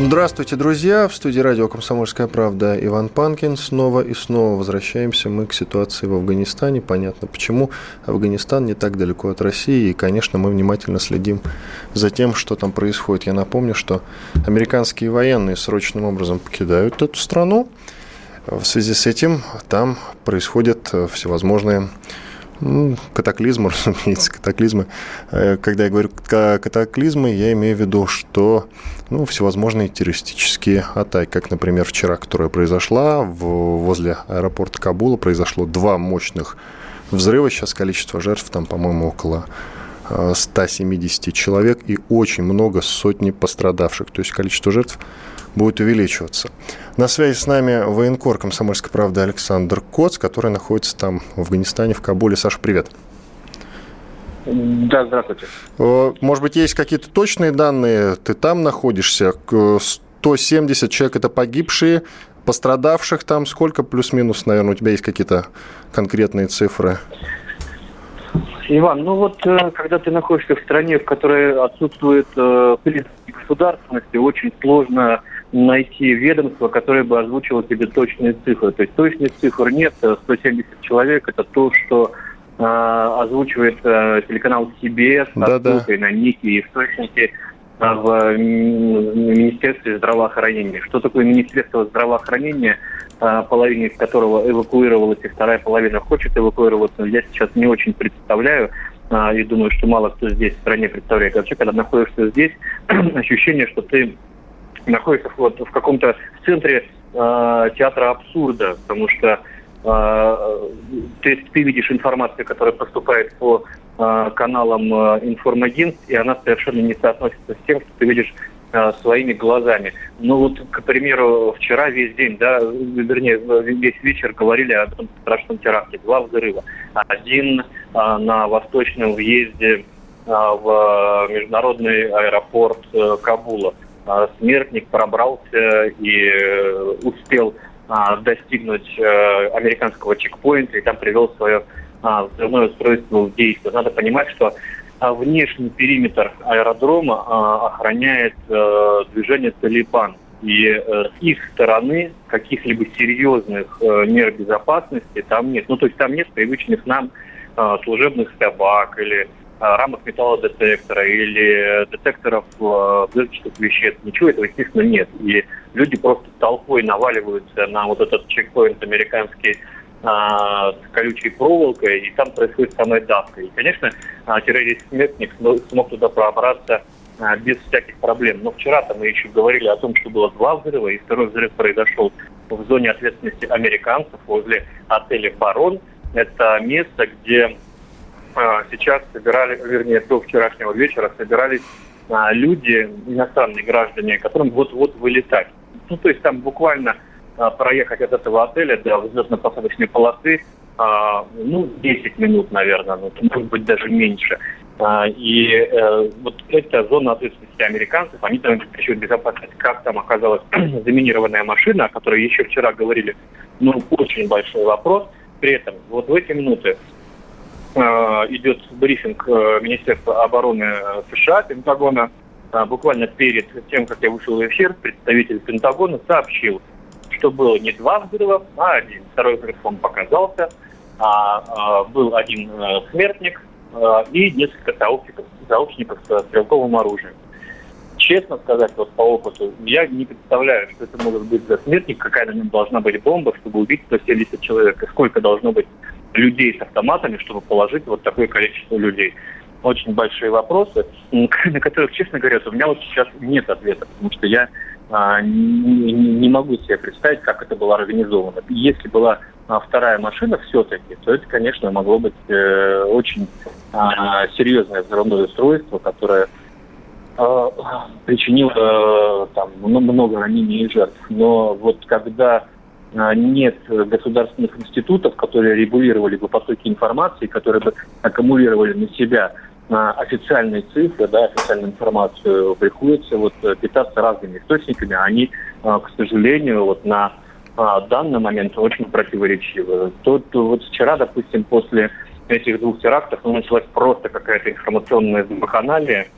Здравствуйте, друзья! В студии радио «Комсомольская правда» Иван Панкин. Снова и снова возвращаемся мы к ситуации в Афганистане. Понятно, почему Афганистан не так далеко от России. И, конечно, мы внимательно следим за тем, что там происходит. Я напомню, что американские военные срочным образом покидают эту страну. В связи с этим там происходят всевозможные ну, катаклизмы, разумеется, катаклизмы. Э, когда я говорю катаклизмы, я имею в виду, что ну, всевозможные террористические атаки, как, например, вчера, которая произошла в, возле аэропорта Кабула, произошло два мощных взрыва. Сейчас количество жертв там, по-моему, около 170 э, человек и очень много, сотни пострадавших. То есть количество жертв будет увеличиваться. На связи с нами военкор «Комсомольской правды» Александр Коц, который находится там в Афганистане, в Кабуле. Саша, привет. Да, здравствуйте. Может быть, есть какие-то точные данные? Ты там находишься? 170 человек – это погибшие, пострадавших там сколько плюс-минус, наверное, у тебя есть какие-то конкретные цифры? Иван, ну вот э, когда ты находишься в стране, в которой отсутствует э, государственности, очень сложно найти ведомство, которое бы озвучило тебе точные цифры. То есть точных цифр нет. 170 человек – это то, что э, озвучивает э, телеканал CBS, да, да. на некие источники э, в Министерстве здравоохранения. Что такое Министерство здравоохранения, э, половина из которого эвакуировалась, и вторая половина хочет эвакуироваться, я сейчас не очень представляю э, и думаю, что мало кто здесь в стране представляет. Вообще, когда находишься здесь, ощущение, что ты находится вот в каком-то центре э, театра абсурда, потому что э, ты, ты видишь информацию, которая поступает по э, каналам э, и она совершенно не соотносится с тем, что ты видишь э, своими глазами. Ну вот, к примеру, вчера весь день, да, вернее, весь вечер говорили о этом страшном теракте. Два взрыва. Один э, на восточном въезде э, в международный аэропорт э, Кабула смертник пробрался и э, успел а, достигнуть э, американского чекпоинта и там привел свое а, взрывное устройство в действие. Надо понимать, что внешний периметр аэродрома охраняет э, движение «Талибан». И с их стороны каких-либо серьезных мер безопасности там нет. Ну, то есть там нет привычных нам служебных собак или рамок металлодетектора или детекторов э, взрывчатых веществ. Ничего этого, естественно, нет. И люди просто толпой наваливаются на вот этот чекпоинт американский а, с колючей проволокой, и там происходит самая давка. И, конечно, а, террорист-смертник смог туда пробраться а, без всяких проблем. Но вчера-то мы еще говорили о том, что было два взрыва, и второй взрыв произошел в зоне ответственности американцев возле отеля «Барон». Это место, где сейчас собирали, вернее, до вчерашнего вечера собирались а, люди, иностранные граждане, которым вот-вот вылетать. Ну, то есть там буквально а, проехать от этого отеля до взлетно-посадочной полосы, ну, 10 минут, наверное, ну, может быть, даже меньше. И э, вот эта зона ответственности американцев, они там обеспечивают безопасность. Как там оказалась заминированная машина, о которой еще вчера говорили, ну, очень большой вопрос. При этом вот в эти минуты идет брифинг э, Министерства обороны э, США, Пентагона. Буквально перед тем, как я вышел в эфир, представитель Пентагона сообщил, что было не два взрыва, а один. Второй взрыв он показался, а, а, был один смертник и несколько сообщников, сообщников с стрелковым оружием. Честно сказать, вот по опыту, я не представляю, что это может быть за смертник, какая на нем должна быть бомба, чтобы убить 170 человек, и сколько должно быть людей с автоматами, чтобы положить вот такое количество людей. Очень большие вопросы, на которых, честно говоря, у меня вот сейчас нет ответа, потому что я а, не, не могу себе представить, как это было организовано. Если была а, вторая машина все-таки, то это, конечно, могло быть э, очень а, серьезное взрывное устройство, которое э, причинило э, там много ранений и жертв. Но вот когда нет государственных институтов, которые регулировали бы потоки информации, которые бы аккумулировали на себя официальные цифры, да, официальную информацию, приходится вот питаться разными источниками. Они, к сожалению, вот на данный момент очень противоречивы. Тут вот вчера, допустим, после этих двух терактов ну, началась просто какая-то информационная вакханалия.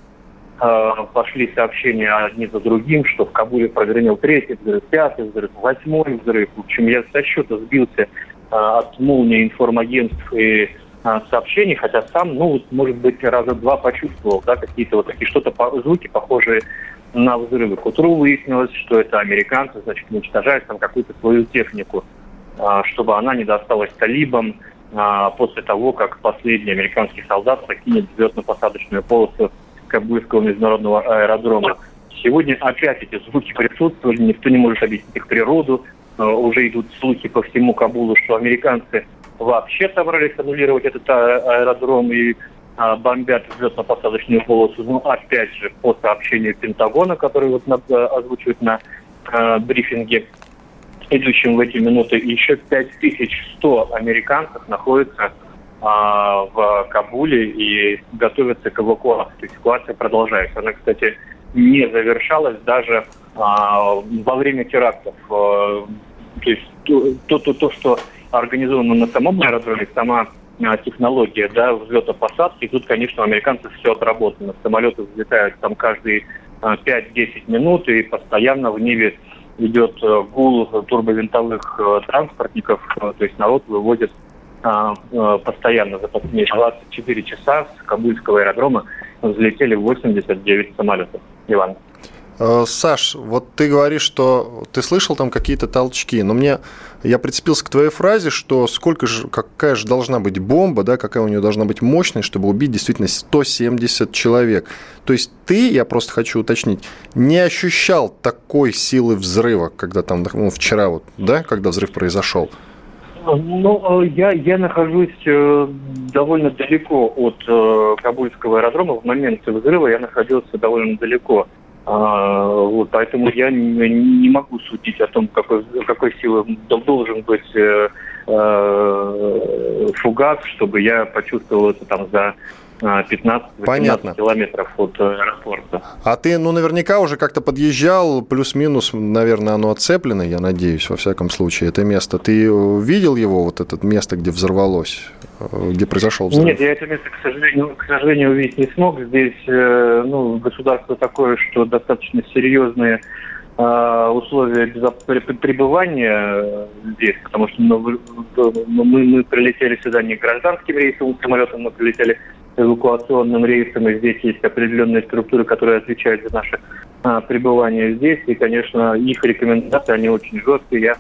Э, пошли сообщения одни за другим, что в Кабуле прогремел третий взрыв, пятый взрыв, восьмой взрыв. В общем, я со счета сбился э, от молнии информагентств и э, сообщений, хотя сам, ну, может быть, раза два почувствовал, да, какие-то вот такие что-то, звуки, похожие на взрывы. К утру выяснилось, что это американцы, значит, уничтожают там какую-то свою технику, чтобы она не досталась талибам, после того, как последний американский солдат покинет взлетно-посадочную полосу Кабульского международного аэродрома. Сегодня опять эти звуки присутствовали, никто не может объяснить их природу. А, уже идут слухи по всему Кабулу, что американцы вообще собрались аннулировать этот а, аэродром и бомбят взлетно-посадочную полосу. Ну, опять же, по сообщению Пентагона, который вот озвучивают на брифинге, идущим в эти минуты, еще 5100 американцев находятся а, в Кабуле и готовятся к эвакуации. Ситуация продолжается. Она, кстати, не завершалась даже а, во время терактов. А, то есть то, то, то, что организовано на самом аэродроме, сама технология да, взлета-посадки, тут, конечно, у американцев все отработано. Самолеты взлетают там каждые 5-10 а, минут и постоянно в небе идет э, гул турбовинтовых э, транспортников, то есть народ выводит постоянно за последние 24 часа с Кабульского аэродрома взлетели 89 самолетов. Иван. Э, Саш, вот ты говоришь, что ты слышал там какие-то толчки, но мне я прицепился к твоей фразе, что сколько же, какая же должна быть бомба, да, какая у нее должна быть мощность, чтобы убить действительно 170 человек. То есть ты, я просто хочу уточнить, не ощущал такой силы взрыва, когда там, ну, вчера вот, да, когда взрыв произошел? Ну, э, я, я нахожусь э, довольно далеко от Кабульского аэродрома. В момент взрыва я находился довольно далеко а, вот, поэтому я не, могу судить о том, какой, какой силы должен быть э, э, фугас, чтобы я почувствовал это там за 15-18 километров от аэропорта. А ты, ну, наверняка уже как-то подъезжал, плюс-минус, наверное, оно отцеплено, я надеюсь, во всяком случае, это место. Ты видел его, вот это место, где взорвалось, где произошел взрыв? Нет, я это место, к сожалению, к сожалению увидеть не смог. Здесь, э, ну, государство такое, что достаточно серьезные э, условия пребывания здесь, потому что мы, мы, мы прилетели сюда не гражданским рейсовым самолетом, мы прилетели эвакуационным рейсом, и здесь есть определенные структуры, которые отвечают за наше а, пребывание здесь. И, конечно, их рекомендации, они очень жесткие. Я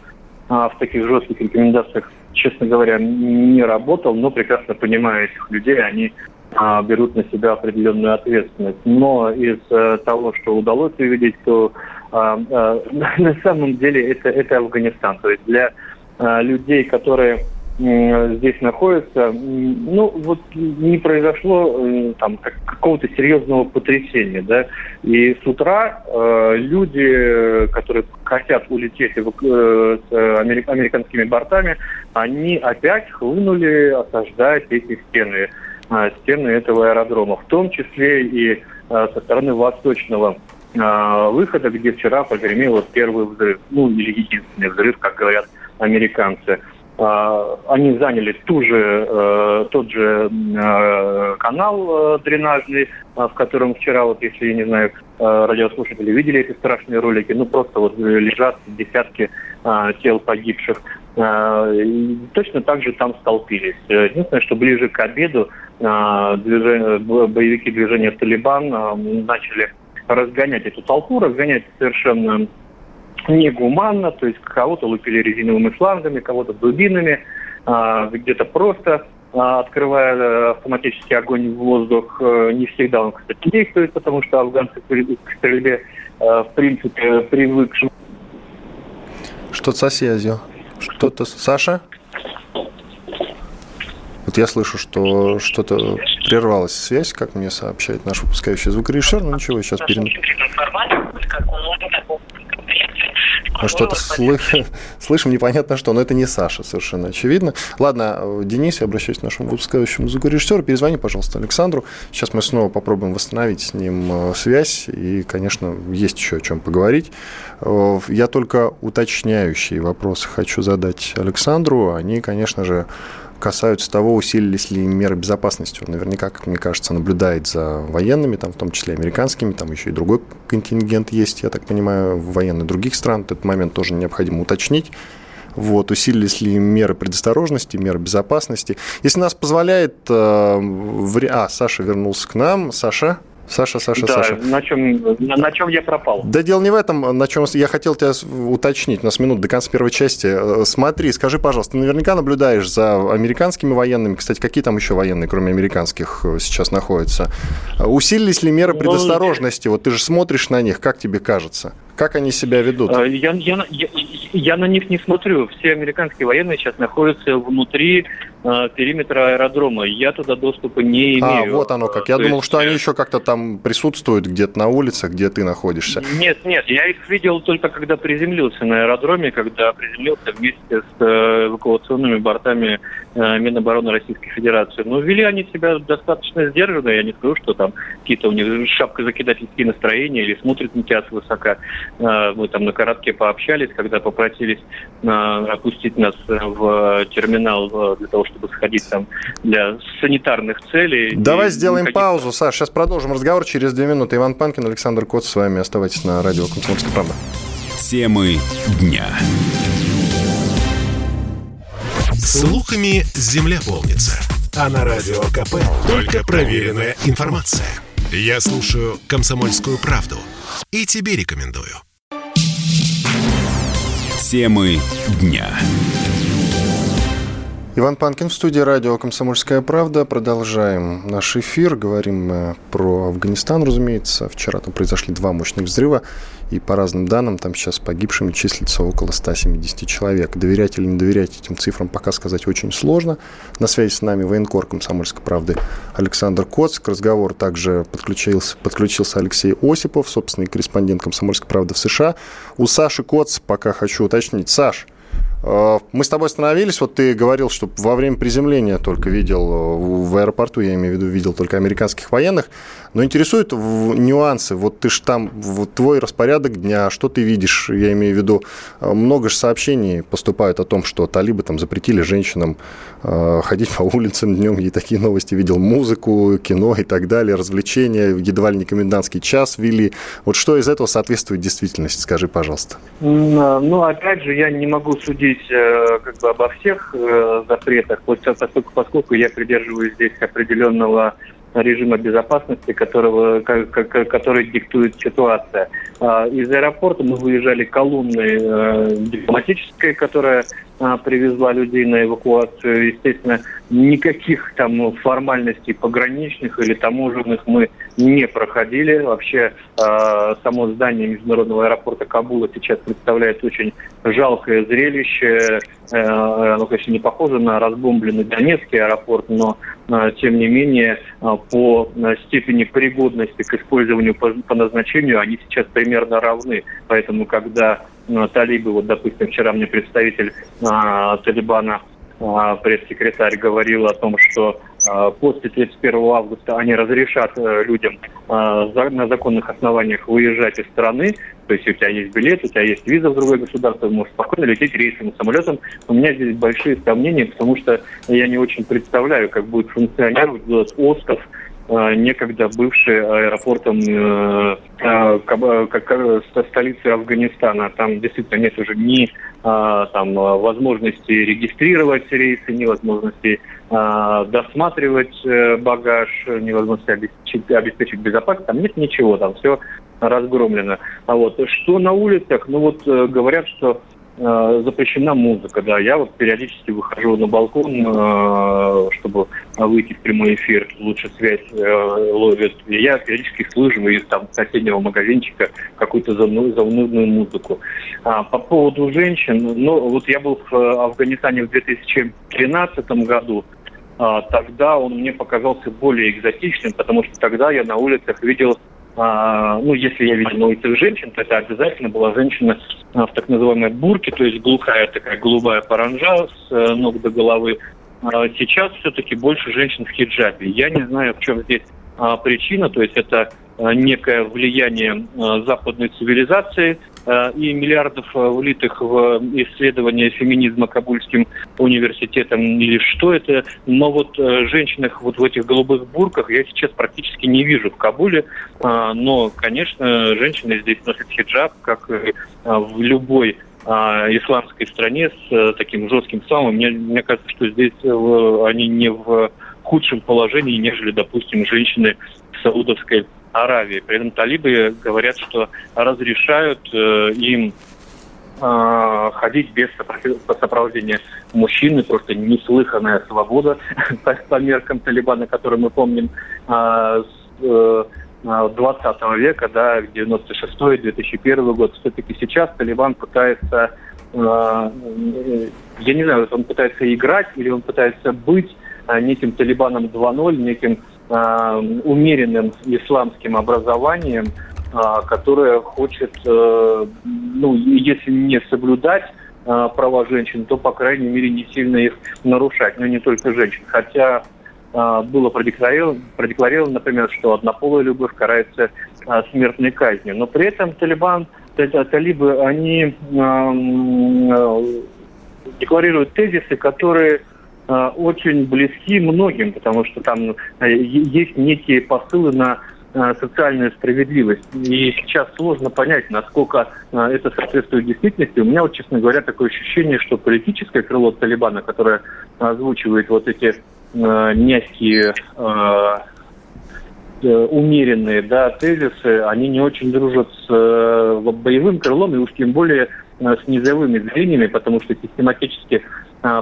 а, в таких жестких рекомендациях, честно говоря, не работал, но прекрасно понимаю этих людей. Они а, берут на себя определенную ответственность. Но из а, того, что удалось увидеть, то а, а, на самом деле это, это Афганистан. То есть для а, людей, которые здесь находятся, ну вот не произошло э, там какого-то серьезного потрясения, да, и с утра э, люди, которые хотят улететь э, с американскими бортами, они опять хлынули осаждать эти стены, э, стены этого аэродрома, в том числе и э, со стороны восточного э, выхода, где вчера прогремел первый взрыв, ну или единственный взрыв, как говорят американцы. А, они заняли ту же, э, тот же э, канал э, дренажный, в котором вчера, вот если, я не знаю, радиослушатели видели эти страшные ролики, ну просто вот лежат десятки тел погибших. Точно так же там столпились. Единственное, что ближе к обеду движение, боевики движения «Талибан» начали разгонять эту толпу, разгонять совершенно негуманно, то есть кого-то лупили резиновыми шлангами, кого-то дубинами, а, где-то просто а, открывая э, автоматический огонь в воздух. Э, не всегда он, кстати, действует, потому что афганцы к стрельбе э, в принципе привыкшие. Что-то со связью. Что-то... Саша? Вот я слышу, что что-то прервалась связь, как мне сообщает наш выпускающий звукорежиссер, но ничего, сейчас Мы что-то слышим, слышим непонятно что, но это не Саша, совершенно очевидно. Ладно, Денис, я обращаюсь к нашему выпускающему звукорежиссеру. Перезвони, пожалуйста, Александру. Сейчас мы снова попробуем восстановить с ним э, связь. И, конечно, есть еще о чем поговорить. Э, я только уточняющие вопросы хочу задать Александру. Они, конечно же, касаются того, усилились ли меры безопасности. Он наверняка, как мне кажется, наблюдает за военными, там, в том числе американскими, там еще и другой контингент есть, я так понимаю, военные других стран. Этот момент тоже необходимо уточнить. Вот, усилились ли меры предосторожности, меры безопасности. Если нас позволяет... Э, вре... А, Саша вернулся к нам. Саша? Саша, Саша, да, Саша. На чем, на, на чем я пропал? Да дело не в этом, на чем я хотел тебя уточнить. У нас минут до конца первой части. Э, смотри, скажи, пожалуйста, ты наверняка наблюдаешь за американскими военными. Кстати, какие там еще военные, кроме американских, э, сейчас находятся? Усилились ли меры ну, предосторожности? Вот ты же смотришь на них, как тебе кажется? Как они себя ведут? Я, я, я, я на них не смотрю. Все американские военные сейчас находятся внутри э, периметра аэродрома. Я туда доступа не а, имею. А, вот оно как. Я То думал, есть... что они еще как-то там присутствуют где-то на улицах, где ты находишься. Нет, нет. Я их видел только когда приземлился на аэродроме, когда приземлился вместе с э, эвакуационными бортами э, Минобороны Российской Федерации. Но вели они себя достаточно сдержанно. Я не скажу, что там какие-то у них шапка закидательские настроения или смотрят на тебя свысока. Э, мы там на коротке пообщались, когда попросились э, опустить нас в терминал э, для того, чтобы сходить там для санитарных целей. Давай сделаем никаких... паузу, Саш. Сейчас продолжим разговор через две минуты. Иван Панкин, Александр Кот с вами. Оставайтесь на радио «Комсомольская правда». Темы дня. Слухами земля полнится. А на радио КП только проверенная информация. Я слушаю «Комсомольскую правду» и тебе рекомендую. Темы дня. Иван Панкин в студии радио «Комсомольская правда». Продолжаем наш эфир. Говорим про Афганистан, разумеется. Вчера там произошли два мощных взрыва. И по разным данным, там сейчас погибшими числится около 170 человек. Доверять или не доверять этим цифрам пока сказать очень сложно. На связи с нами военкор «Комсомольской правды» Александр Коц. К разговору также подключился, подключился Алексей Осипов, собственный корреспондент «Комсомольской правды» в США. У Саши Коц пока хочу уточнить. Саш, мы с тобой остановились, вот ты говорил, что во время приземления только видел э, в аэропорту, я имею в виду, видел только американских военных, но интересуют нюансы, вот ты ж там, вот твой распорядок дня, что ты видишь, я имею в виду, э, много же сообщений поступают о том, что талибы там запретили женщинам ходить по улицам днем, и такие новости видел, музыку, кино и так далее, развлечения, едва ли не комендантский час ввели. Вот что из этого соответствует действительности, скажи, пожалуйста. Ну, опять же, я не могу судить судить э, как бы обо всех э, запретах, поскольку, поскольку я придерживаюсь здесь определенного режима безопасности, которого, который диктует ситуация. А, из аэропорта мы выезжали колонной э, дипломатической, которая привезла людей на эвакуацию. Естественно, никаких там формальностей пограничных или таможенных мы не проходили. Вообще, э, само здание международного аэропорта Кабула сейчас представляет очень жалкое зрелище. Э, оно, конечно, не похоже на разбомбленный Донецкий аэропорт, но, э, тем не менее, э, по степени пригодности к использованию по, назначению они сейчас примерно равны. Поэтому, когда талибы, вот, допустим, вчера мне представитель Талибана а, пресс-секретарь говорил о том, что а, после 31 августа они разрешат э, людям а, на законных основаниях выезжать из страны. То есть у тебя есть билет, у тебя есть виза в другое государство, можешь спокойно лететь рейсом и самолетом. У меня здесь большие сомнения, потому что я не очень представляю, как будет функционировать этот остров, некогда бывший аэропортом э, как столицы Афганистана. Там действительно нет уже ни там, возможности регистрировать рейсы, невозможности а, досматривать э, багаж, невозможности обеспечить, обеспечить безопасность, там нет ничего, там все разгромлено. А вот что на улицах, ну вот э, говорят, что Э, запрещена музыка, да. Я вот периодически выхожу на балкон, э, чтобы выйти в прямой эфир, лучше связь э, ловит. И я периодически слышу из там соседнего магазинчика какую-то заунывную музыку. А, по поводу женщин, ну вот я был в Афганистане в 2013 году, а, тогда он мне показался более экзотичным, потому что тогда я на улицах видел а, ну, если я видел улицах женщин, то это обязательно была женщина а, в так называемой бурке, то есть глухая такая голубая паранжа с а, ног до головы. А, сейчас все-таки больше женщин в хиджабе. Я не знаю, в чем здесь причина, то есть это а, некое влияние а, западной цивилизации а, и миллиардов влитых в исследование феминизма Кабульским университетом или что это. Но вот женщин вот в этих голубых бурках я сейчас практически не вижу в Кабуле. Но, конечно, женщины здесь носят хиджаб, как в любой исламской стране с таким жестким исламом. Мне, мне кажется, что здесь они не в худшем положении, нежели, допустим, женщины в Саудовской Аравии. При этом талибы говорят, что разрешают э, им э, ходить без сопровождения мужчины, просто неслыханная свобода по, меркам Талибана, которые мы помним э, с 20 э, века, да, 96-2001 год. Все-таки сейчас Талибан пытается, э, я не знаю, он пытается играть или он пытается быть Э, неким Талибаном 2.0, неким э, умеренным исламским образованием, э, которое хочет, э, ну, если не соблюдать э, права женщин, то, по крайней мере, не сильно их нарушать, но не только женщин. Хотя э, было продекларировано, продекларировано, например, что однополая любовь карается э, смертной казнью. Но при этом Талибан, талибы, они э, декларируют тезисы, которые Э, очень близки многим, потому что там э, есть некие посылы на э, социальную справедливость. И сейчас сложно понять, насколько это соответствует действительности. У меня, вот, честно говоря, такое ощущение, что политическое крыло Талибана, которое озвучивает вот эти э, мягкие, э, умеренные да, тезисы, они не очень дружат с э, боевым крылом, и уж тем более с низовыми звеньями, потому что систематически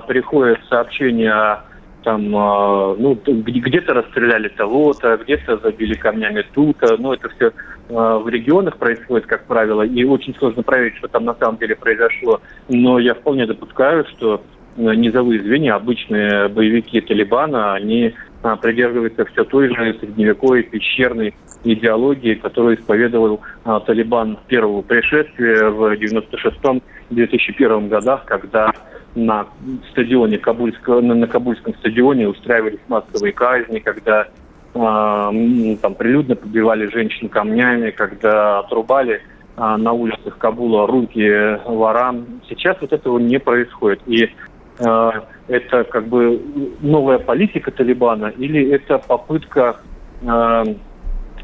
приходят сообщения там, а, ну, где-то расстреляли того-то, где-то забили камнями тут-то, ну, это все а, в регионах происходит, как правило, и очень сложно проверить, что там на самом деле произошло. Но я вполне допускаю, что низовые звенья, обычные боевики Талибана, они придерживаются все той же средневековой пещерной идеологии, которую исповедовал Талибан первого пришествия в 96-2001 годах, когда на стадионе Кабульского, на, Кабульском стадионе устраивались массовые казни, когда э, там прилюдно побивали женщин камнями, когда отрубали э, на улицах Кабула руки ворам. Сейчас вот этого не происходит. И э, это как бы новая политика Талибана или это попытка э,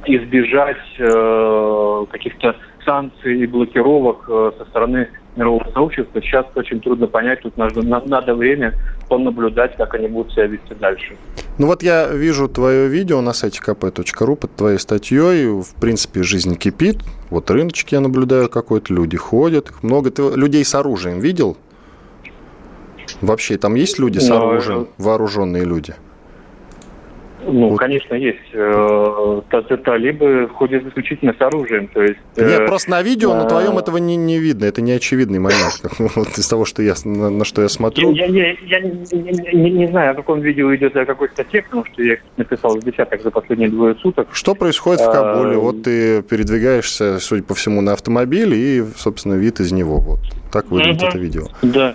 избежать э, каких-то санкций и блокировок э, со стороны мирового сообщества. Сейчас очень трудно понять, тут надо, надо время понаблюдать, как они будут себя вести дальше. Ну вот я вижу твое видео на сайте kp.ru под твоей статьей. В принципе, жизнь кипит. Вот рыночки я наблюдаю какой-то, люди ходят, их много. Ты людей с оружием видел? Вообще, там есть люди с оружием, вооруженные люди? Ну, вот. конечно, есть. Э, талибы ходят исключительно с оружием. То есть, Нет, э, просто на видео на твоем этого не, не видно. Это не очевидный момент. Вот из того, что я, на, на что я смотрю. Я, я, я не, не, не знаю, о каком видео идет, о какой статье, потому что я написал в десяток за последние двое суток. Что происходит в Кабуле? А, вот ты передвигаешься, судя по всему, на автомобиле и, собственно, вид из него. Вот так выглядит это видео. Да.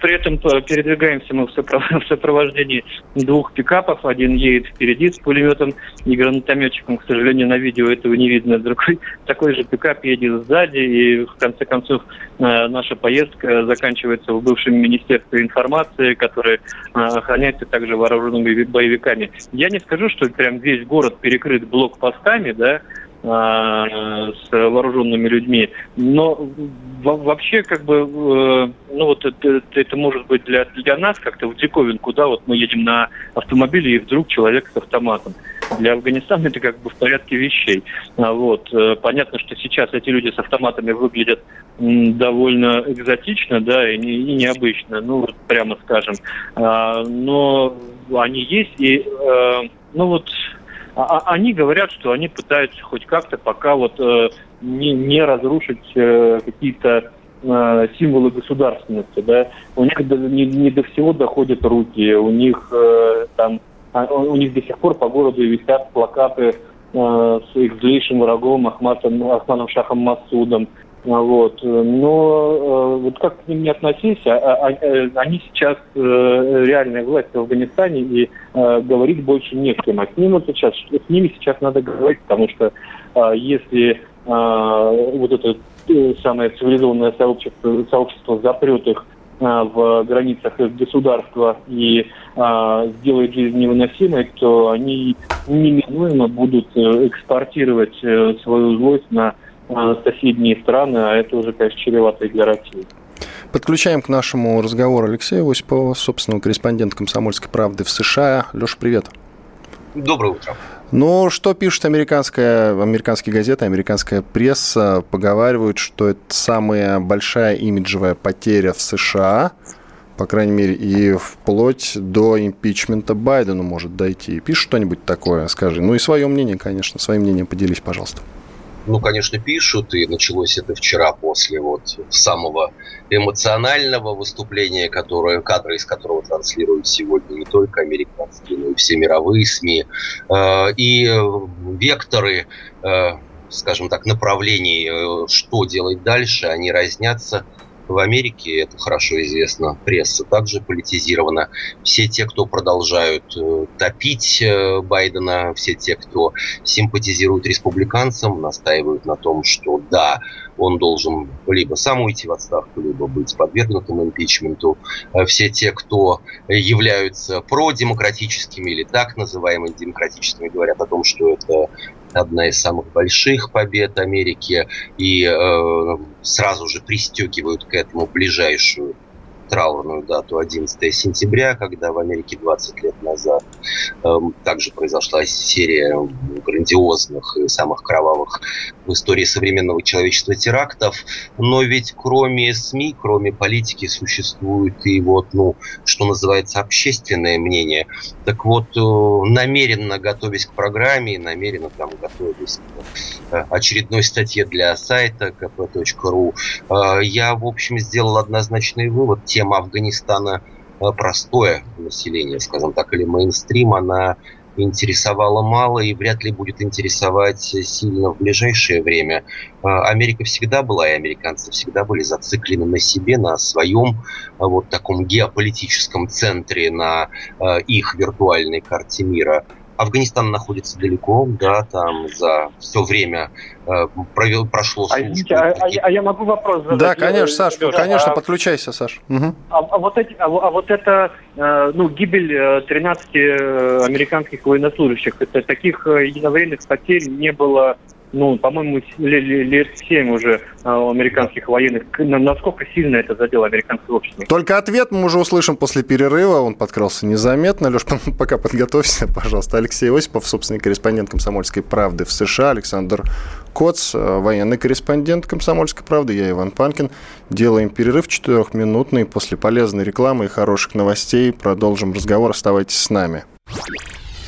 При этом передвигаемся мы в сопровождении двух пикапов. Один едет впереди с пулеметом и гранатометчиком. К сожалению, на видео этого не видно. Другой такой же пикап едет сзади. И в конце концов э, наша поездка заканчивается в бывшем Министерстве информации, которое э, охраняется также вооруженными боевиками. Я не скажу, что прям весь город перекрыт блокпостами, да, с вооруженными людьми. Но вообще, как бы, э, ну вот это, это может быть для, для нас как-то в диковинку, да, вот мы едем на автомобиле, и вдруг человек с автоматом. Для Афганистана это как бы в порядке вещей. А вот. Э, понятно, что сейчас эти люди с автоматами выглядят довольно экзотично, да, и, не, и необычно, ну, прямо скажем. А, но они есть, и, э, ну вот, а, а, они говорят, что они пытаются хоть как-то пока вот э, не, не разрушить э, какие-то э, символы государственности, да. У них до, не, не до всего доходят руки, у них э, там, а, у них до сих пор по городу висят плакаты с их злейшим врагом Ахматом, Ахманом Шахом Масудом. Вот. Но вот как к ним не относись, а, а, а, они сейчас реальная власть в Афганистане, и говорить больше не с кем. А с, ним вот сейчас, с ними сейчас надо говорить, потому что если вот это самое цивилизованное сообщество, сообщество запрет их в границах государства и а, сделает жизнь невыносимой, то они неминуемо будут экспортировать свою злость на соседние страны, а это уже, конечно, чревато и для России. Подключаем к нашему разговору Алексея Осипова, собственного корреспондента «Комсомольской правды» в США. Леша, привет. Доброе утро. Ну, что пишут американская, американские газеты, американская пресса, поговаривают, что это самая большая имиджевая потеря в США, по крайней мере, и вплоть до импичмента Байдену может дойти. Пишут что-нибудь такое, скажи. Ну и свое мнение, конечно, своим мнением поделись, пожалуйста ну, конечно, пишут, и началось это вчера после вот самого эмоционального выступления, которое, кадры из которого транслируют сегодня не только американские, но и все мировые СМИ. Э, и векторы, э, скажем так, направлений, э, что делать дальше, они разнятся в Америке, это хорошо известно, пресса также политизирована. Все те, кто продолжают э, топить э, Байдена, все те, кто симпатизирует республиканцам, настаивают на том, что да, он должен либо сам уйти в отставку, либо быть подвергнутым импичменту. Э, все те, кто являются продемократическими или так называемыми демократическими, говорят о том, что это одна из самых больших побед Америки, и э, сразу же пристегивают к этому ближайшую траурную дату 11 сентября, когда в Америке 20 лет назад также произошла серия грандиозных и самых кровавых в истории современного человечества терактов. Но ведь кроме СМИ, кроме политики существует и вот, ну, что называется, общественное мнение. Так вот, э, намеренно готовясь к программе, намеренно там готовясь к э, очередной статье для сайта kp.ru, э, я, в общем, сделал однозначный вывод. Тема Афганистана простое население, скажем так, или мейнстрим, она интересовала мало и вряд ли будет интересовать сильно в ближайшее время. А, Америка всегда была, и американцы всегда были зациклены на себе, на своем а, вот таком геополитическом центре, на а, их виртуальной карте мира. Афганистан находится далеко, да, там за все время э, провел, прошло а. А, а, а я могу вопрос задать? Да, конечно, Саш, Леша, конечно, а, подключайся, Саш. Угу. А, а, вот эти, а, а вот это, э, ну, гибель 13 э, американских военнослужащих, это таких единовременных потерь не было ну, по-моему, лет 7 уже а, американских военных. Насколько сильно это задело американское общество? Только ответ мы уже услышим после перерыва. Он подкрался незаметно. Леш, пока подготовься, пожалуйста. Алексей Осипов, собственный корреспондент «Комсомольской правды» в США. Александр Коц, э, военный корреспондент «Комсомольской правды». Я Иван Панкин. Делаем перерыв четырехминутный. После полезной рекламы и хороших новостей продолжим разговор. Оставайтесь с нами.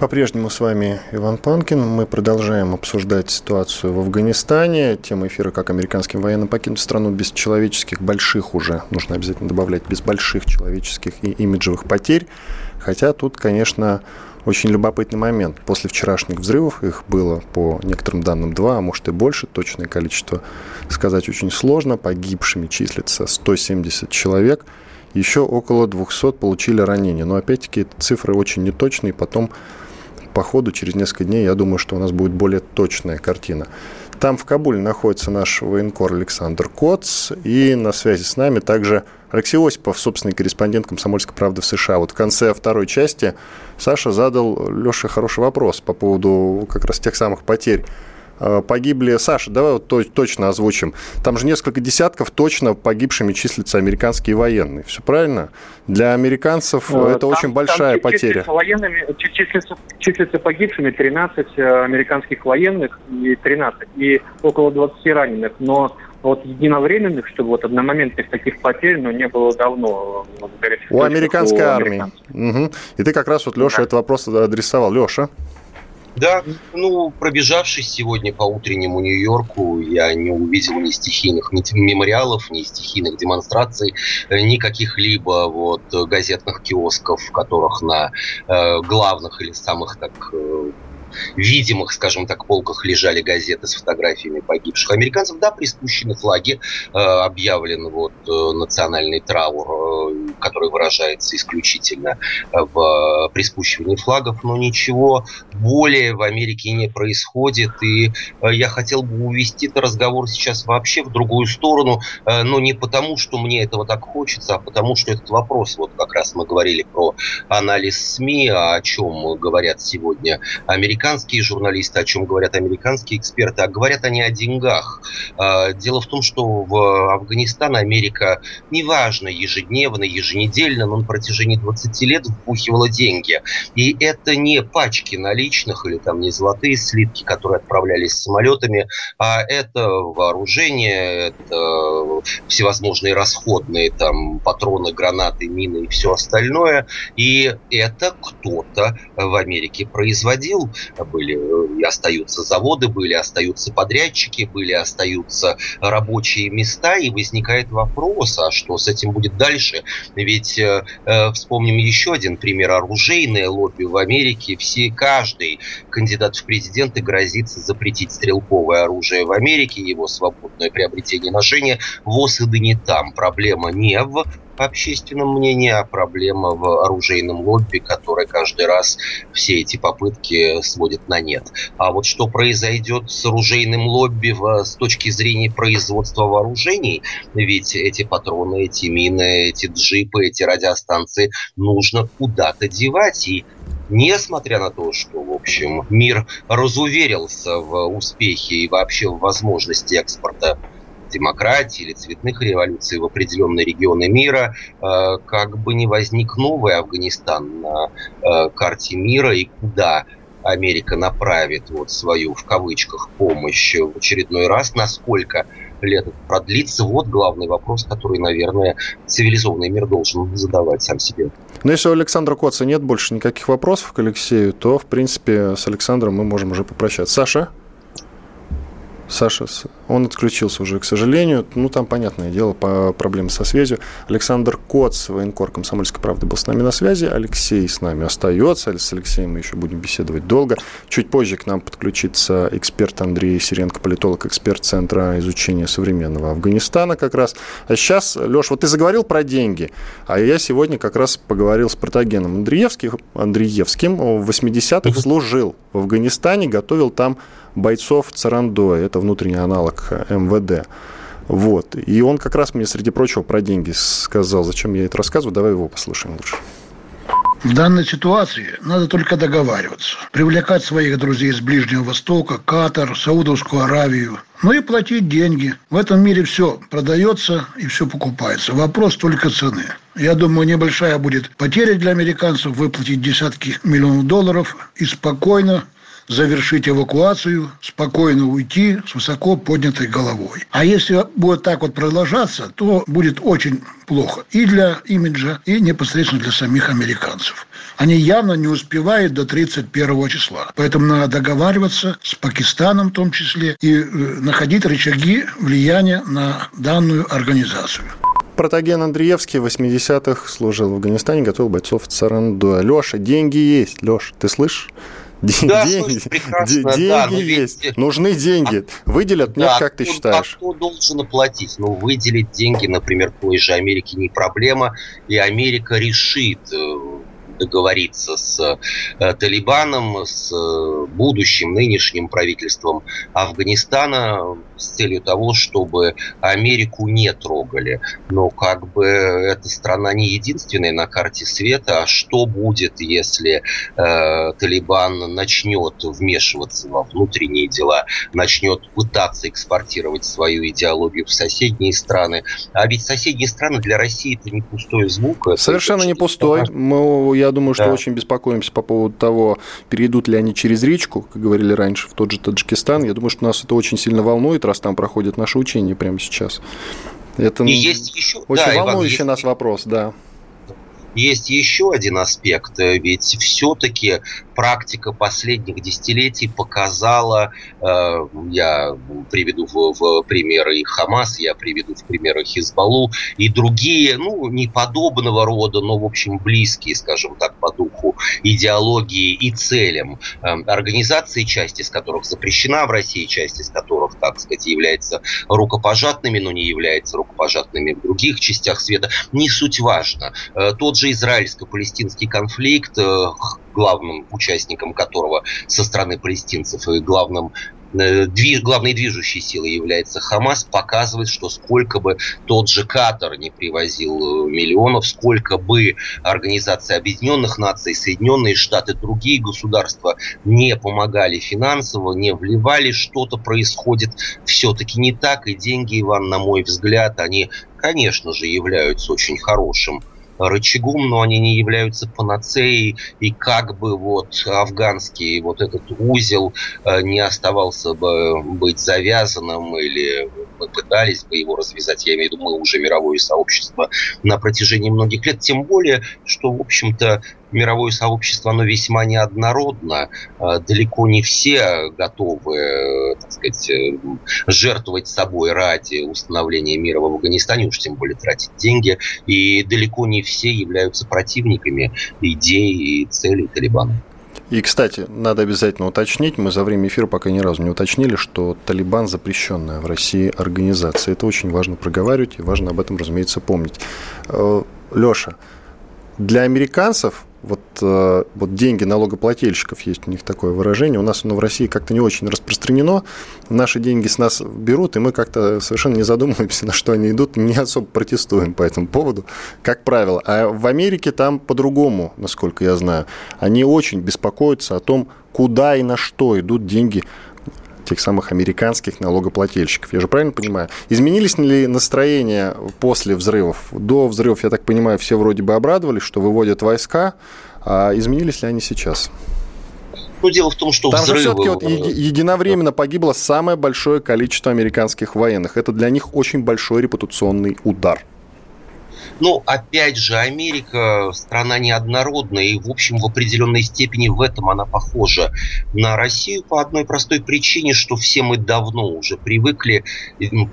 По-прежнему с вами Иван Панкин. Мы продолжаем обсуждать ситуацию в Афганистане. Тема эфира «Как американским военным покинуть страну без человеческих, больших уже, нужно обязательно добавлять, без больших человеческих и имиджевых потерь». Хотя тут, конечно, очень любопытный момент. После вчерашних взрывов, их было по некоторым данным два, а может и больше, точное количество сказать очень сложно. Погибшими числится 170 человек – еще около 200 получили ранения. Но опять-таки цифры очень неточные, потом по ходу через несколько дней, я думаю, что у нас будет более точная картина. Там в Кабуле находится наш военкор Александр Коц, и на связи с нами также Алексей Осипов, собственный корреспондент «Комсомольской правды» в США. Вот в конце второй части Саша задал Леше хороший вопрос по поводу как раз тех самых потерь погибли... Саша, давай вот точно озвучим. Там же несколько десятков точно погибшими числятся американские военные. Все правильно? Для американцев э, это там, очень большая там потеря. Военными, числятся, числятся погибшими 13 э, американских военных и 13, и около 20 раненых. Но вот единовременных, чтобы вот одномоментных таких потерь, но ну, не было давно. У американской армии. Угу. И ты как раз вот, Леша, да. этот вопрос адресовал. Леша? Да, ну, пробежавшись сегодня по утреннему Нью-Йорку, я не увидел ни стихийных мемориалов, ни стихийных демонстраций, э, ни каких-либо вот газетных киосков, в которых на э, главных или самых так э, видимых, скажем так, полках лежали газеты с фотографиями погибших американцев. Да, приспущены флаги, э, объявлен вот э, национальный траур, э, который выражается исключительно в приспущивании флагов, но ничего более в Америке не происходит. И я хотел бы увести этот разговор сейчас вообще в другую сторону, но не потому, что мне этого так хочется, а потому, что этот вопрос, вот как раз мы говорили про анализ СМИ, о чем говорят сегодня американцы, американские журналисты, о чем говорят американские эксперты, а говорят они о деньгах. А, дело в том, что в Афганистан Америка, неважно, ежедневно, еженедельно, но на протяжении 20 лет вбухивала деньги. И это не пачки наличных или там не золотые слитки, которые отправлялись самолетами, а это вооружение, это всевозможные расходные там патроны, гранаты, мины и все остальное. И это кто-то в Америке производил были и остаются заводы, были остаются подрядчики, были остаются рабочие места, и возникает вопрос, а что с этим будет дальше? Ведь э, э вспомним еще один пример оружейное лобби в Америке. Все, каждый кандидат в президенты грозится запретить стрелковое оружие в Америке, его свободное приобретение ношения. ВОЗ и да не там. Проблема не в общественном мнении, а проблема в оружейном лобби, которое каждый раз все эти попытки сводит на нет. А вот что произойдет с оружейным лобби в, с точки зрения производства вооружений, ведь эти патроны, эти мины, эти джипы, эти радиостанции нужно куда-то девать. И несмотря на то, что, в общем, мир разуверился в успехе и вообще в возможности экспорта демократии или цветных революций в определенные регионы мира, э, как бы не возник новый Афганистан на э, карте мира и куда Америка направит вот свою, в кавычках, помощь в очередной раз, насколько лет продлится, вот главный вопрос, который, наверное, цивилизованный мир должен задавать сам себе. Но если у Александра Коца нет больше никаких вопросов к Алексею, то, в принципе, с Александром мы можем уже попрощаться. Саша? Саша, он отключился уже, к сожалению. Ну, там, понятное дело, по проблеме со связью. Александр Коц, военкор «Комсомольской правды», был с нами на связи. Алексей с нами остается. С Алексеем мы еще будем беседовать долго. Чуть позже к нам подключится эксперт Андрей Сиренко, политолог, эксперт Центра изучения современного Афганистана как раз. А сейчас, Леш, вот ты заговорил про деньги, а я сегодня как раз поговорил с Протагеном Андреевским. Андреевским в 80-х служил в Афганистане, готовил там бойцов Царандоя, это внутренний аналог МВД. Вот. И он как раз мне, среди прочего, про деньги сказал. Зачем я это рассказываю? Давай его послушаем лучше. В данной ситуации надо только договариваться, привлекать своих друзей с Ближнего Востока, Катар, Саудовскую Аравию, ну и платить деньги. В этом мире все продается и все покупается. Вопрос только цены. Я думаю, небольшая будет потеря для американцев выплатить десятки миллионов долларов и спокойно завершить эвакуацию, спокойно уйти с высоко поднятой головой. А если будет так вот продолжаться, то будет очень плохо и для имиджа, и непосредственно для самих американцев. Они явно не успевают до 31 числа. Поэтому надо договариваться с Пакистаном в том числе и э, находить рычаги влияния на данную организацию. Протаген Андреевский в 80-х служил в Афганистане, готовил бойцов Царандуя. Леша, деньги есть. Леша, ты слышишь? Да, деньги, прекрасно, деньги да, есть. Ведь... Нужны деньги. А Выделят? Нет, да, как ты считаешь? А кто должен оплатить? Ну, выделить деньги, например, той же Америке не проблема, и Америка решит э, договориться с э, Талибаном, с э, будущим, нынешним правительством Афганистана с целью того, чтобы Америку не трогали. Но как бы эта страна не единственная на карте света. А что будет, если э, Талибан начнет вмешиваться во внутренние дела, начнет пытаться экспортировать свою идеологию в соседние страны? А ведь соседние страны для России это не пустой звук. Совершенно не пустой. Мы, я Я думаю, что да. очень беспокоимся по поводу того, перейдут ли они через речку, как говорили раньше, в тот же Таджикистан. Я думаю, что нас это очень сильно волнует, раз там проходят наши учения прямо сейчас. Это И есть еще... очень да, волнующий Иван, нас есть... вопрос, да. Есть еще один аспект, ведь все-таки практика последних десятилетий показала, э, я приведу в, в примеры и Хамас, я приведу в примеры Хизбаллу и другие, ну, не подобного рода, но, в общем, близкие, скажем так, по духу идеологии и целям э, организации, часть из которых запрещена в России, часть из которых, так сказать, является рукопожатными, но не является рукопожатными в других частях света, не суть важно. Э, тот же израильско-палестинский конфликт, главным участником которого со стороны палестинцев и главным э, главной движущей силой является Хамас, показывает, что сколько бы тот же Катар не привозил э, миллионов, сколько бы Организация Объединенных Наций, Соединенные Штаты, другие государства не помогали финансово, не вливали, что-то происходит все-таки не так, и деньги, Иван, на мой взгляд, они, конечно же, являются очень хорошим рычагом, но они не являются панацеей, и как бы вот афганский вот этот узел э, не оставался бы быть завязанным, или мы пытались бы его развязать, я имею в виду мы уже мировое сообщество на протяжении многих лет, тем более, что, в общем-то, мировое сообщество, оно весьма неоднородно. А, далеко не все готовы, э, так сказать, э, жертвовать собой ради установления мира в Афганистане, уж тем более тратить деньги. И далеко не все являются противниками идей и целей Талибана. И, кстати, надо обязательно уточнить, мы за время эфира пока ни разу не уточнили, что Талибан запрещенная в России организация. Это очень важно проговаривать и важно об этом, разумеется, помнить. Э, Леша, для американцев вот, э, вот деньги налогоплательщиков, есть у них такое выражение, у нас оно в России как-то не очень распространено, наши деньги с нас берут, и мы как-то совершенно не задумываемся, на что они идут, не особо протестуем по этому поводу, как правило. А в Америке там по-другому, насколько я знаю. Они очень беспокоятся о том, куда и на что идут деньги тех самых американских налогоплательщиков. Я же правильно понимаю? Изменились ли настроения после взрывов? До взрывов, я так понимаю, все вроде бы обрадовались, что выводят войска. А изменились ли они сейчас? Ну, дело в том, что Там взрывы... же все-таки вот единовременно погибло самое большое количество американских военных. Это для них очень большой репутационный удар. Но, опять же, Америка страна неоднородная, и, в общем, в определенной степени в этом она похожа на Россию по одной простой причине, что все мы давно уже привыкли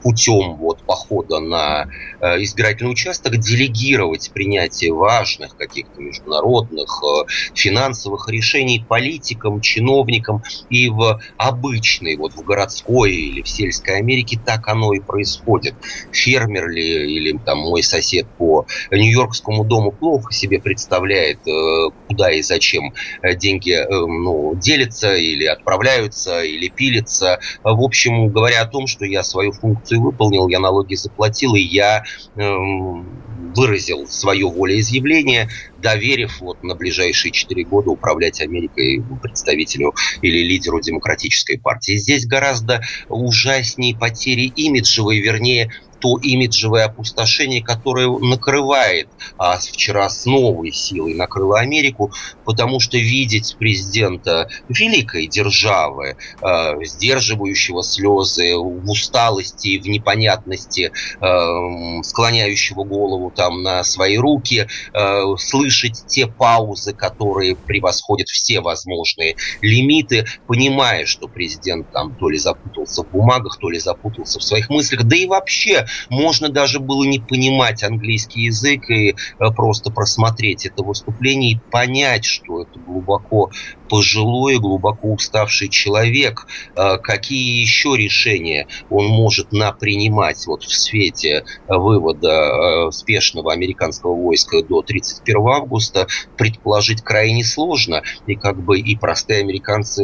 путем вот, похода на э, избирательный участок делегировать принятие важных каких-то международных э, финансовых решений политикам, чиновникам. И в обычной, вот в городской или в сельской Америке так оно и происходит. Фермер ли или там мой сосед по Нью-Йоркскому дому плохо себе представляет, э, куда и зачем э, деньги э, ну, делятся или отправляются, или пилятся. В общем, говоря о том, что я свою функцию выполнил, я налоги заплатил, и я эм, выразил свое волеизъявление, доверив вот на ближайшие четыре года управлять Америкой представителю или лидеру демократической партии. Здесь гораздо ужаснее потери имиджевой, вернее, то имиджевое опустошение, которое накрывает, а вчера с новой силой накрыло Америку, потому что видеть президента великой державы, э, сдерживающего слезы в усталости в непонятности, э, склоняющего голову там на свои руки, э, слышать те паузы, которые превосходят все возможные лимиты, понимая, что президент там то ли запутался в бумагах, то ли запутался в своих мыслях, да и вообще можно даже было не понимать английский язык и э, просто просмотреть это выступление и понять, что это глубоко пожилой, глубоко уставший человек. Э, какие еще решения он может напринимать вот в свете вывода э, спешного американского войска до 31 августа, предположить крайне сложно. И как бы и простые американцы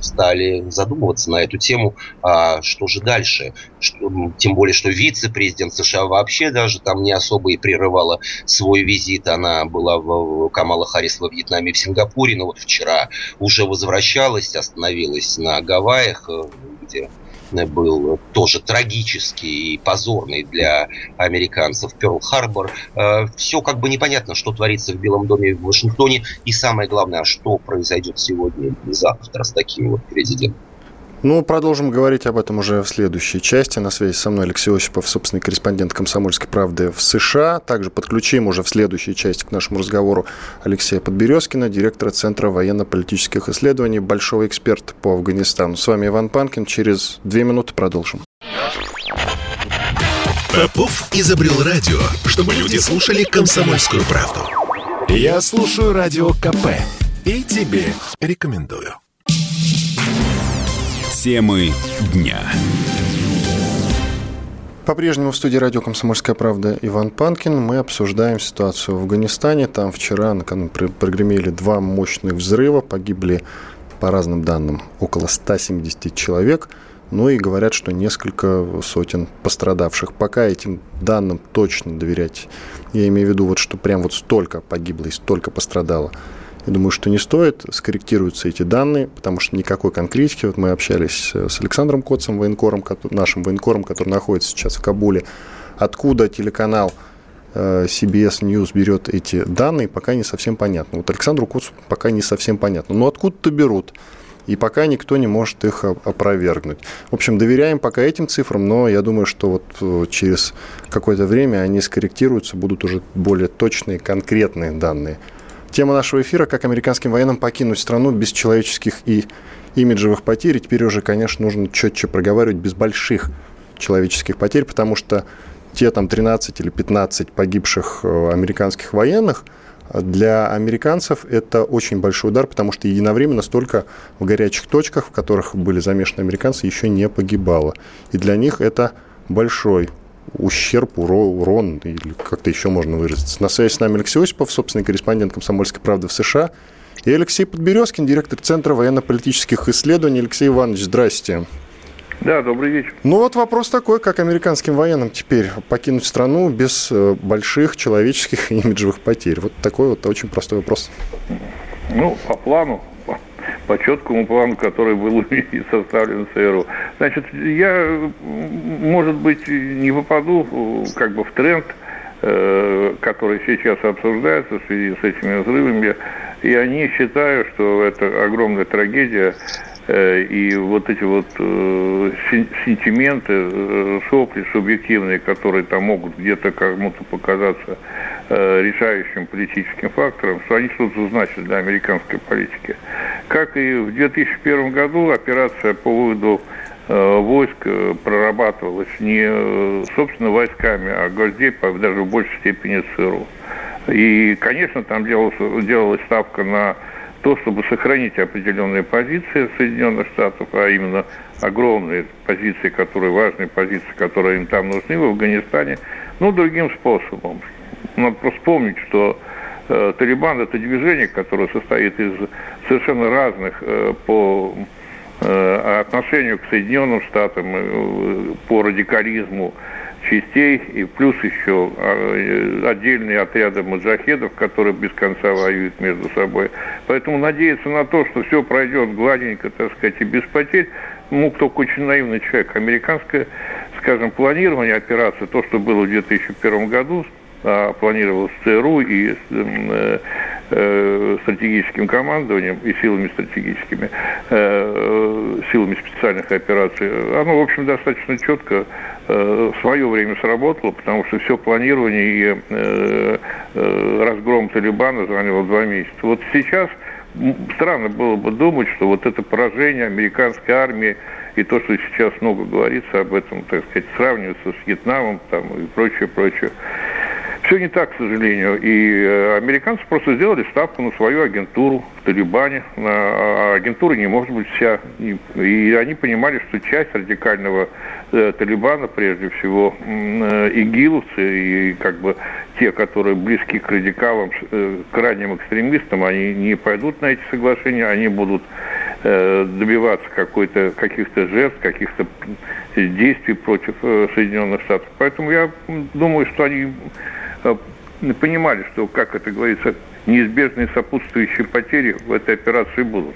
стали задумываться на эту тему, а что же дальше? Что, тем более, что вице-президент США вообще даже там не особо и прерывала свой визит. Она была в Камала Харрис во Вьетнаме в Сингапуре, но вот вчера уже возвращалась, остановилась на Гавайях, э, где был тоже трагический и позорный для американцев Перл-Харбор. Э, Все как бы непонятно, что творится в Белом доме в Вашингтоне. И самое главное, что произойдет сегодня и завтра с таким вот президентом. Ну, продолжим говорить об этом уже в следующей части. На связи со мной Алексей Осипов, собственный корреспондент «Комсомольской правды» в США. Также подключим уже в следующей части к нашему разговору Алексея Подберезкина, директора Центра военно-политических исследований, большого эксперта по Афганистану. С вами Иван Панкин. Через две минуты продолжим. Попов изобрел радио, чтобы люди слушали комсомольскую правду. Я слушаю радио КП и тебе рекомендую. Темы дня. По-прежнему в студии радио «Комсомольская правда» Иван Панкин. Мы обсуждаем ситуацию в Афганистане. Там вчера накануне прогремели два мощных взрыва. Погибли, по разным данным, около 170 человек. Ну и говорят, что несколько сотен пострадавших. Пока этим данным точно доверять, я имею в виду, вот, что прям вот столько погибло и столько пострадало – я думаю, что не стоит, скорректируются эти данные, потому что никакой конкретики. Вот мы общались с Александром Котцем, военкором, нашим военкором, который находится сейчас в Кабуле. Откуда телеканал э, CBS News берет эти данные, пока не совсем понятно. Вот Александру Коцу пока не совсем понятно. Но откуда-то берут. И пока никто не может их опровергнуть. В общем, доверяем пока этим цифрам, но я думаю, что вот э, через какое-то время они скорректируются, будут уже более точные, конкретные данные. Тема нашего эфира – как американским военным покинуть страну без человеческих и имиджевых потерь. И теперь уже, конечно, нужно четче проговаривать без больших человеческих потерь, потому что те там 13 или 15 погибших э, американских военных для американцев это очень большой удар, потому что единовременно столько в горячих точках, в которых были замешаны американцы, еще не погибало. И для них это большой ущерб, урон, или как-то еще можно выразиться. На связи с нами Алексей Осипов, собственный корреспондент «Комсомольской правды» в США, и Алексей Подберезкин, директор Центра военно-политических исследований. Алексей Иванович, здрасте. Да, добрый вечер. Ну вот вопрос такой, как американским военным теперь покинуть страну без э, больших человеческих и имиджевых потерь? Вот такой вот очень простой вопрос. Ну, по плану по четкому плану, который был составлен ЦРУ. Значит, я, может быть, не попаду как бы в тренд, э, который сейчас обсуждается в связи с этими взрывами. Я не считаю, что это огромная трагедия, и вот эти вот э, сентименты, сопли субъективные, которые там могут где-то кому-то показаться Э, решающим политическим фактором, что они что-то значат для американской политики. Как и в 2001 году операция по выводу э, войск э, прорабатывалась не, собственно, войсками, а Госдепом, даже в большей степени ЦРУ. И, конечно, там делалась, делалась ставка на то, чтобы сохранить определенные позиции Соединенных Штатов, а именно огромные позиции, которые важные позиции, которые им там нужны в Афганистане, но другим способом. Надо просто помнить, что э, Талибан это движение, которое состоит из совершенно разных э, по э, отношению к Соединенным Штатам, э, по радикализму частей, и плюс еще э, отдельные отряды маджахедов, которые без конца воюют между собой. Поэтому надеяться на то, что все пройдет гладенько, так сказать, и без потерь, мог только очень наивный человек. Американское, скажем, планирование операции, то, что было в 2001 году, а, планировалось ЦРУ и э, э, стратегическим командованием и силами стратегическими, э, силами специальных операций, оно, в общем, достаточно четко в свое время сработало, потому что все планирование и разгром Талибана заняло два месяца. Вот сейчас странно было бы думать, что вот это поражение американской армии и то, что сейчас много говорится об этом, так сказать, сравнивается с Вьетнамом там, и прочее, прочее, все не так, к сожалению. И э, американцы просто сделали ставку на свою агентуру в Талибане. А агентура не может быть вся. И они понимали, что часть радикального э, Талибана, прежде всего, э, игиловцы и как бы те, которые близки к радикалам, к крайним экстремистам, они не пойдут на эти соглашения, они будут добиваться какой-то, каких-то жертв, каких-то действий против Соединенных Штатов. Поэтому я думаю, что они понимали, что, как это говорится, неизбежные сопутствующие потери в этой операции будут.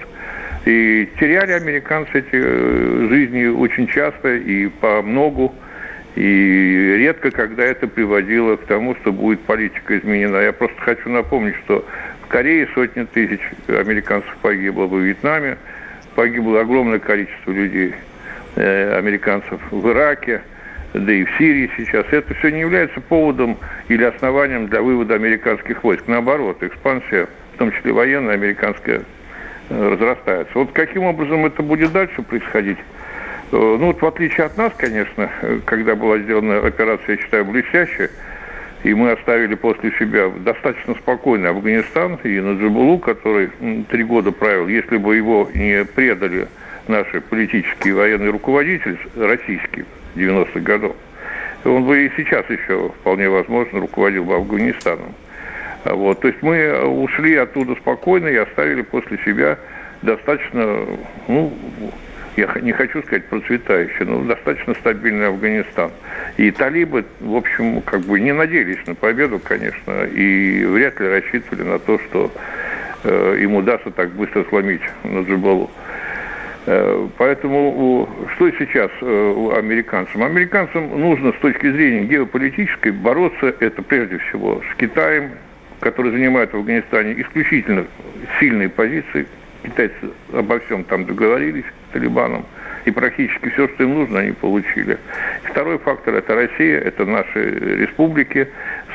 И теряли американцы эти э, жизни очень часто и по многу. И редко, когда это приводило к тому, что будет политика изменена. Я просто хочу напомнить, что в Корее сотни тысяч американцев погибло, в Вьетнаме погибло огромное количество людей, э, американцев в Ираке, да и в Сирии сейчас. Это все не является поводом или основанием для вывода американских войск. Наоборот, экспансия, в том числе военная, американская, э, разрастается. Вот каким образом это будет дальше происходить? Э, ну вот в отличие от нас, конечно, э, когда была сделана операция, я считаю, блестящая, и мы оставили после себя достаточно спокойный Афганистан и Наджибулу, который три года правил, если бы его не предали наши политические и военные руководители российские 90-х годов, он бы и сейчас еще вполне возможно руководил бы Афганистаном. Вот. То есть мы ушли оттуда спокойно и оставили после себя достаточно, ну, я не хочу сказать процветающий, но достаточно стабильный Афганистан. И талибы, в общем, как бы не надеялись на победу, конечно, и вряд ли рассчитывали на то, что э, им удастся так быстро сломить Наджибалу. Э, поэтому что сейчас э, американцам? Американцам нужно с точки зрения геополитической бороться, это прежде всего с Китаем, который занимает в Афганистане исключительно сильные позиции, Китайцы обо всем там договорились с Талибаном, и практически все, что им нужно, они получили. Второй фактор – это Россия, это наши республики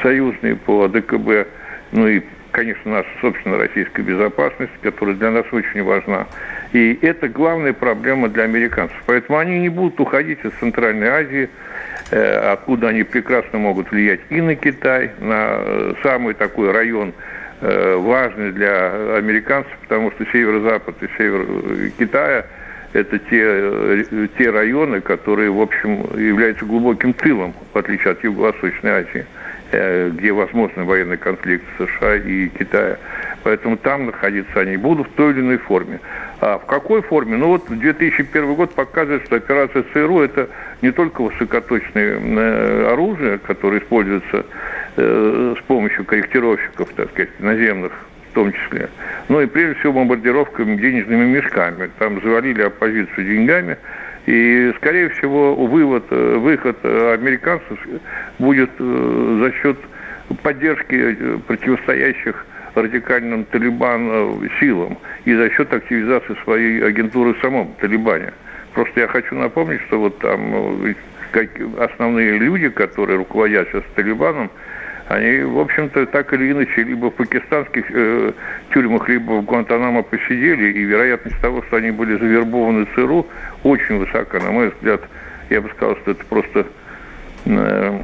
союзные по ДКБ, ну и, конечно, наша собственная российская безопасность, которая для нас очень важна. И это главная проблема для американцев. Поэтому они не будут уходить из Центральной Азии, э, откуда они прекрасно могут влиять и на Китай, на э, самый такой район – Э, важный для американцев, потому что северо-запад и север Китая – это те, те районы, которые, в общем, являются глубоким тылом, в отличие от Юго-Восточной Азии, где возможен военный конфликт США и Китая. Поэтому там находиться они будут в той или иной форме. А в какой форме? Ну вот 2001 год показывает, что операция ЦРУ – это не только высокоточное оружие, которое используется Э, с помощью корректировщиков, так сказать, наземных в том числе. Ну и прежде всего бомбардировками денежными мешками. Там завалили оппозицию деньгами. И, скорее всего, вывод, э, выход американцев будет э, за счет поддержки противостоящих радикальным Талибан силам и за счет активизации своей агентуры в самом Талибане. Просто я хочу напомнить, что вот там основные люди, которые руководят сейчас Талибаном, они, в общем-то, так или иначе, либо в пакистанских э, тюрьмах, либо в Гуантанамо посидели, и вероятность того, что они были завербованы ЦРУ, очень высока, на мой взгляд. Я бы сказал, что это просто, э,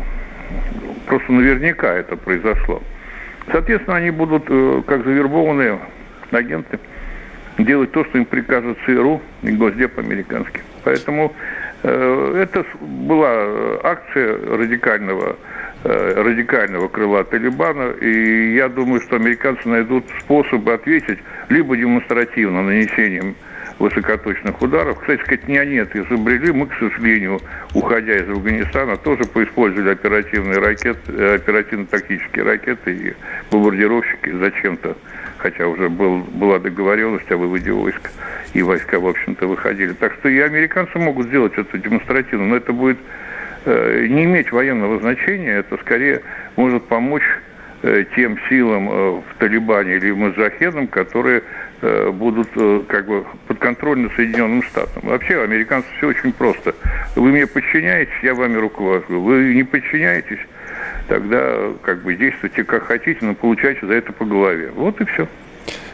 просто наверняка это произошло. Соответственно, они будут, э, как завербованные агенты, делать то, что им прикажет ЦРУ и Госдеп американский. Поэтому э, это была акция радикального Э, радикального крыла Талибана, и я думаю, что американцы найдут способы ответить либо демонстративно нанесением высокоточных ударов. Кстати сказать, не они это изобрели. Мы, к сожалению, уходя из Афганистана, тоже поиспользовали оперативные ракеты, э, оперативно-тактические ракеты и бомбардировщики зачем-то, хотя уже был, была договоренность о выводе войск, и войска, в общем-то, выходили. Так что и американцы могут сделать это демонстративно, но это будет Э, не иметь военного значения, это скорее может помочь э, тем силам э, в Талибане или в Маджахедам, которые будут как бы подконтрольны Соединенным Штатам. Вообще, у американцев все очень просто. Вы мне подчиняетесь, я вами руковожу. Вы не подчиняетесь, тогда как бы действуйте как хотите, но получайте за это по голове. Вот и все.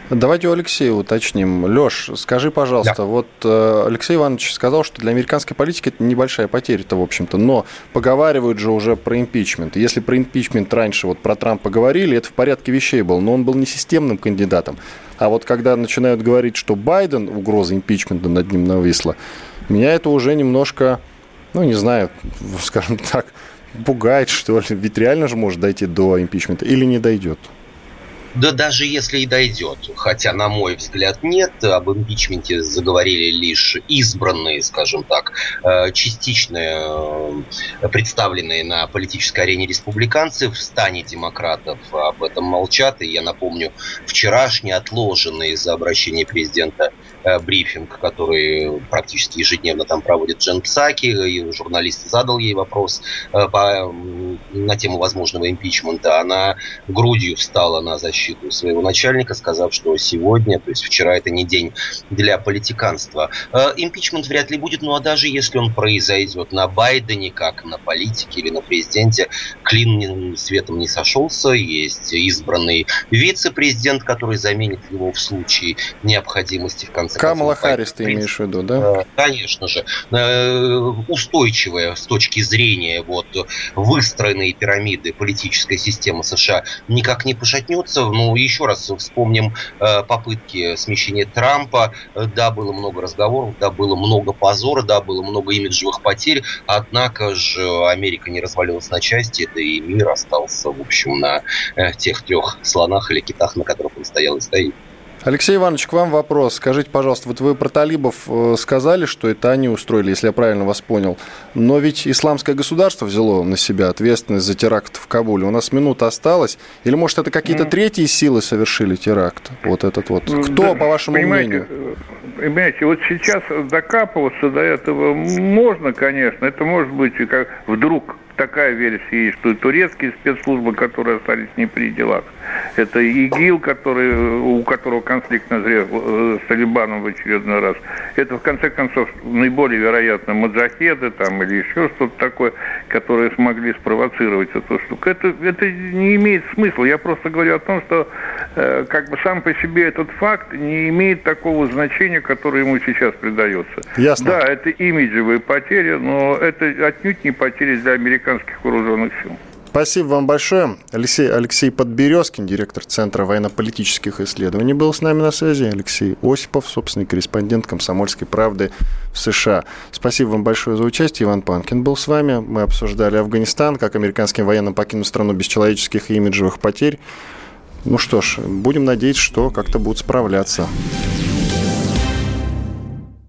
Давайте у Алексея уточним. Леш, скажи, пожалуйста, да. вот э, Алексей Иванович сказал, что для американской политики это небольшая потеря-то, в общем-то, но поговаривают же уже про импичмент. Если про импичмент раньше, вот про Трампа говорили, это в порядке вещей был, но он был не системным кандидатом. А вот когда начинают говорить, что Байден, угроза импичмента над ним нависла, меня это уже немножко, ну, не знаю, скажем так, пугает, что ли. Ведь реально же может дойти до импичмента или не дойдет? Да даже если и дойдет, хотя, на мой взгляд, нет, об импичменте заговорили лишь избранные, скажем так, э, частично э, представленные на политической арене республиканцы. В стане демократов об этом молчат. И я напомню, вчерашний отложенный из-за обращения президента брифинг, который практически ежедневно там проводит Джен Псаки, и журналист задал ей вопрос по, на тему возможного импичмента. Она грудью встала на защиту своего начальника, сказав, что сегодня, то есть вчера это не день для политиканства. Импичмент вряд ли будет, ну а даже если он произойдет на Байдене, как на политике или на президенте, клин светом не сошелся, есть избранный вице-президент, который заменит его в случае необходимости в конце Камала Харрис ты имеешь в виду, да? Э, конечно же. Э, устойчивая с точки зрения вот выстроенной пирамиды политической системы США никак не пошатнется. Ну, еще раз вспомним э, попытки смещения Трампа. Да, было много разговоров, да, было много позора, да, было много имиджевых потерь, однако же Америка не развалилась на части, да и мир остался, в общем, на э, тех трех слонах или китах, на которых он стоял и стоит. Алексей Иванович, к вам вопрос. Скажите, пожалуйста, вот вы про талибов э, сказали, что это они устроили, если я правильно вас понял. Но ведь исламское государство взяло на себя ответственность за теракт в Кабуле. У нас минута осталась. Или, может, это какие-то mm. третьи силы совершили теракт? Вот этот вот. Кто, да, по вашему понимаете, мнению? Э, понимаете, вот сейчас докапываться до этого можно, конечно. Это может быть как вдруг такая версия есть, что турецкие спецслужбы, которые остались не при делах, это ИГИЛ, который, у которого конфликт назрел э, с Талибаном в очередной раз, это в конце концов наиболее вероятно маджахеды там или еще что-то такое, которые смогли спровоцировать эту штуку. Это, это не имеет смысла. Я просто говорю о том, что э, как бы сам по себе этот факт не имеет такого значения, которое ему сейчас придается. Ясно. Да, это имиджевые потери, но это отнюдь не потери для американских вооруженных сил. Спасибо вам большое. Алексей, Алексей Подберезкин, директор Центра военно-политических исследований, был с нами на связи. Алексей Осипов, собственный корреспондент «Комсомольской правды» в США. Спасибо вам большое за участие. Иван Панкин был с вами. Мы обсуждали Афганистан, как американским военным покинуть страну без человеческих и имиджевых потерь. Ну что ж, будем надеяться, что как-то будут справляться.